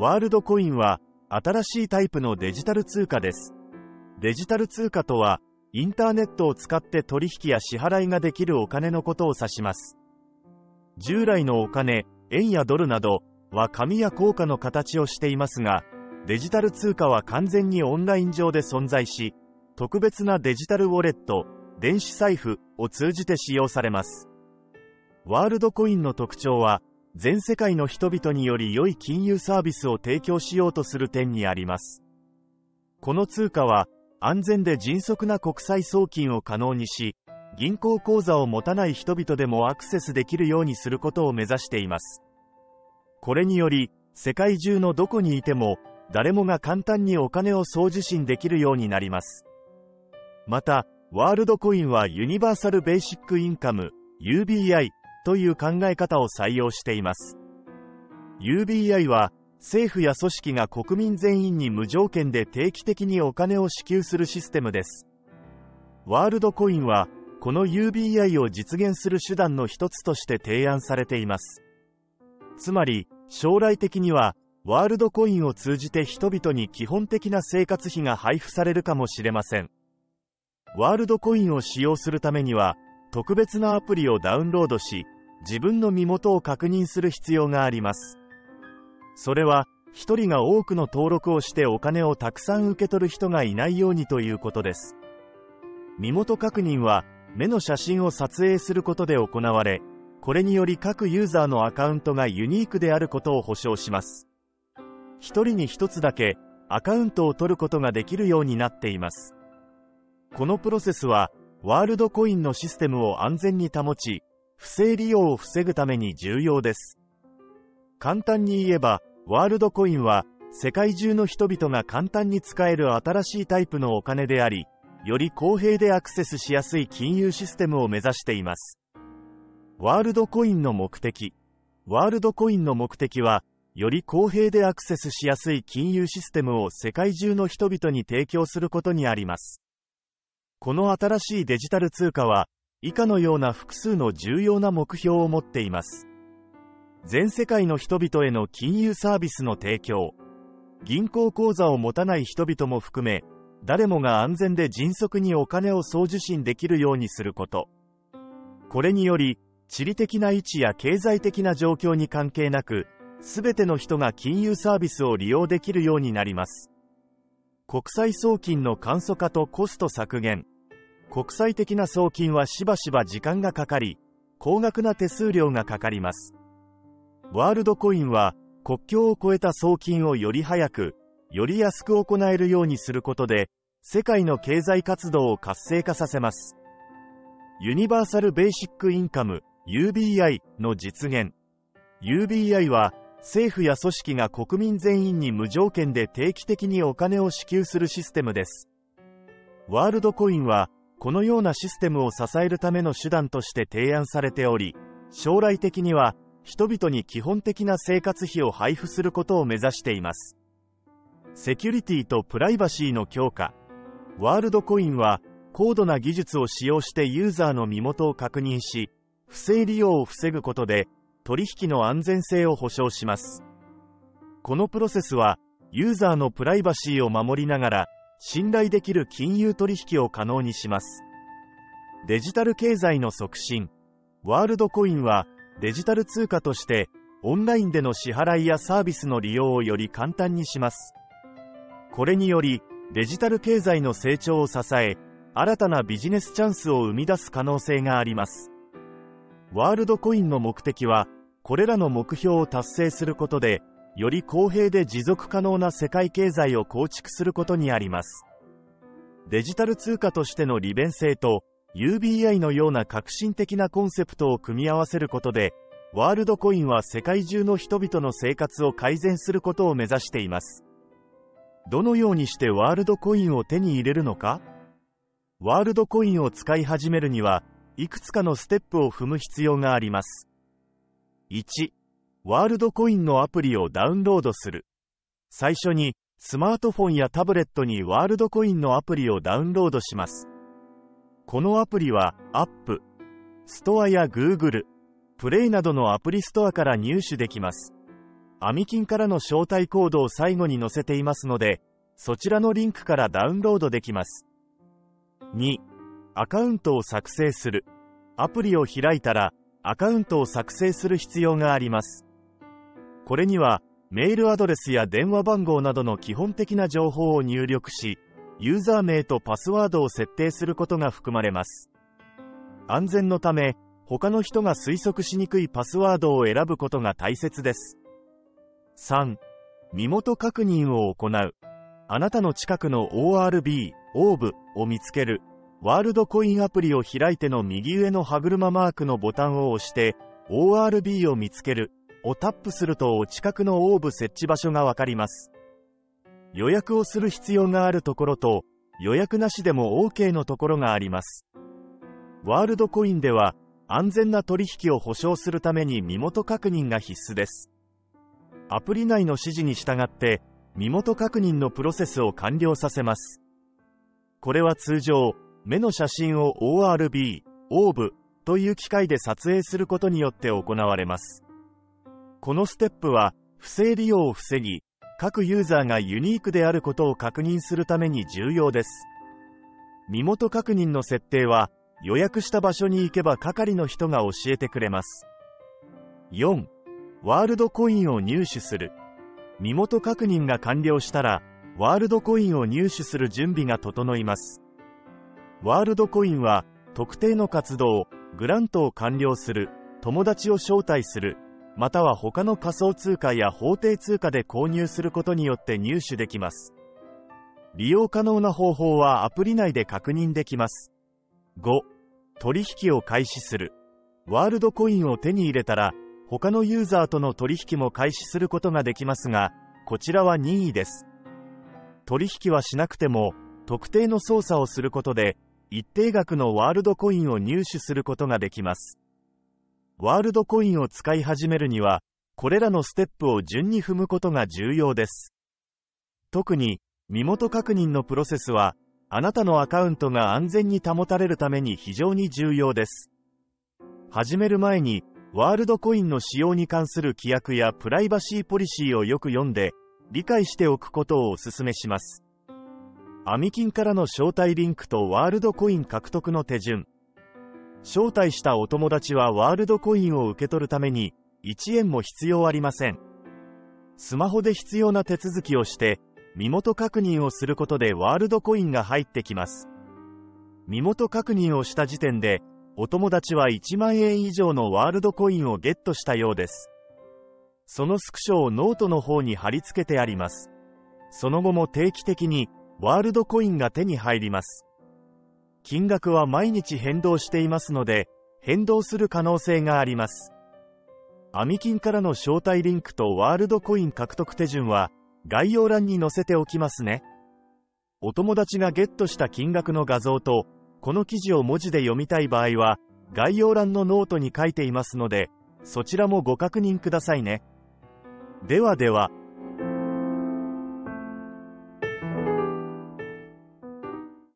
ワールドコインは新しいタイプのデジタル通貨です。デジタル通貨とは、インターネットを使って取引や支払いができるお金のことを指します。従来のお金、円やドルなどは紙や硬貨の形をしていますが、デジタル通貨は完全にオンライン上で存在し、特別なデジタルウォレット、電子財布を通じて使用されます。ワールドコインの特徴は、全世界の人々により良い金融サービスを提供しようとする点にあります。この通貨は、安全で迅速な国際送金を可能にし、銀行口座を持たない人々でもアクセスできるようにすることを目指しています。これにより、世界中のどこにいても、誰もが簡単にお金を送受信できるようになります。また、ワールドコインはユニバーサルベーシックインカム UBI という考え方を採用しています。UBI は政府や組織が国民全員に無条件で定期的にお金を支給するシステムです。ワールドコインはこの UBI を実現する手段の一つとして提案されています。つまり、将来的にはワールドコインを通じて人々に基本的な生活費が配布されるかもしれません。ワールドコインを使用するためには、特別なアプリをダウンロードし、自分の身元を確認する必要があります。それは、一人が多くの登録をしてお金をたくさん受け取る人がいないようにということです。身元確認は、目の写真を撮影することで行われ、これにより各ユーザーのアカウントがユニークであることを保証します。一人に一つだけアカウントを取ることができるようになっています。このプロセスは、ワールドコインのシステムを安全に保ち、不正利用を防ぐために重要です。簡単に言えば、ワールドコインは、世界中の人々が簡単に使える新しいタイプのお金であり、より公平でアクセスしやすい金融システムを目指しています。ワールドコインの目的。ワールドコインの目的は、より公平でアクセスしやすい金融システムを世界中の人々に提供することにあります。この新しいデジタル通貨は、以下のような複数の重要な目標を持っています。全世界の人々への金融サービスの提供。銀行口座を持たない人々も含め、誰もが安全で迅速にお金を送受信できるようにすること。これにより、地理的な位置や経済的な状況に関係なく、すべての人が金融サービスを利用できるようになります。国際送金の簡素化とコスト削減。国際的な送金はしばしば時間がかかり、高額な手数料がかかります。ワールドコインは国境を越えた送金をより早く、より安く行えるようにすることで、世界の経済活動を活性化させます。ユニバーサル・ベーシック・インカム UBI の実現。UBI は政府や組織が国民全員に無条件で定期的にお金を支給するシステムです。ワールドコインは、このようなシステムを支えるための手段として提案されており、将来的には、人々に基本的な生活費を配布することを目指しています。セキュリティとプライバシーの強化。ワールドコインは、高度な技術を使用してユーザーの身元を確認し、不正利用を防ぐことで、取引の安全性を保証します。このプロセスは、ユーザーのプライバシーを守りながら、信頼できる金融取引を可能にします。デジタル経済の促進。ワールドコインは、デジタル通貨として、オンラインでの支払いやサービスの利用をより簡単にします。これにより、デジタル経済の成長を支え、新たなビジネスチャンスを生み出す可能性があります。ワールドコインの目的は、これらの目標を達成することで、より公平で持続可能な世界経済を構築することにあります。デジタル通貨としての利便性と UBI のような革新的なコンセプトを組み合わせることで、ワールドコインは世界中の人々の生活を改善することを目指しています。どのようにしてワールドコインを手に入れるのか？ワールドコインを使い始めるには、いくつかのステップを踏む必要があります。1、ワールドコインのアプリをダウンロードする。最初に、スマートフォンやタブレットにワールドコインのアプリをダウンロードします。このアプリは、アップ、ストアや Google、プレイなどのアプリストアから入手できます。アミキンからの招待コードを最後に載せていますので、そちらのリンクからダウンロードできます。2、アカウントを作成する。アプリを開いたら、アカウントを作成する必要があります。これには、メールアドレスや電話番号などの基本的な情報を入力し、ユーザー名とパスワードを設定することが含まれます。安全のため、他の人が推測しにくいパスワードを選ぶことが大切です。3. 身元確認を行う。あなたの近くの ORB、オーブを見つける。ワールドコインアプリを開いての右上の歯車マークのボタンを押して、ORB を見つけるをタップするとお近くのオーブ設置場所がわかります。予約をする必要があるところと、予約なしでも OK のところがあります。ワールドコインでは、安全な取引を保証するために身元確認が必須です。アプリ内の指示に従って、身元確認のプロセスを完了させます。これは通常、目の写真を ORB、オーブという機械で撮影することによって行われます。このステップは、不正利用を防ぎ、各ユーザーがユニークであることを確認するために重要です。身元確認の設定は、予約した場所に行けば係の人が教えてくれます。4. ワールドコインを入手する。身元確認が完了したら、ワールドコインを入手する準備が整います。ワールドコインは、特定の活動、グラントを完了する、友達を招待する、または他の仮想通貨や法定通貨で購入することによって入手できます。利用可能な方法はアプリ内で確認できます。5. 取引を開始する。ワールドコインを手に入れたら、他のユーザーとの取引も開始することができますが、こちらは任意です。取引はしなくても、特定の操作をすることで、一定額のワールドコインを入手することができます。ワールドコインを使い始めるには、これらのステップを順に踏むことが重要です。特に、身元確認のプロセスは、あなたのアカウントが安全に保たれるために非常に重要です。始める前に、ワールドコインの使用に関する規約やプライバシーポリシーをよく読んで、理解しておくことをお勧めします。アミキンからの招待リンクとワールドコイン獲得の手順。招待したお友達はワールドコインを受け取るために、1円も必要ありません。スマホで必要な手続きをして、身元確認をすることでワールドコインが入ってきます。身元確認をした時点で、お友達は1万円以上のワールドコインをゲットしたようです。そのスクショをノートの方に貼り付けてあります。その後も定期的にワールドコインが手に入ります。金額は毎日変動していますので、変動する可能性があります。アミキンからの招待リンクとワールドコイン獲得手順は概要欄に載せておきますね。お友達がゲットした金額の画像とこの記事を文字で読みたい場合は、概要欄のノートに書いていますので、そちらもご確認くださいね。ではでは。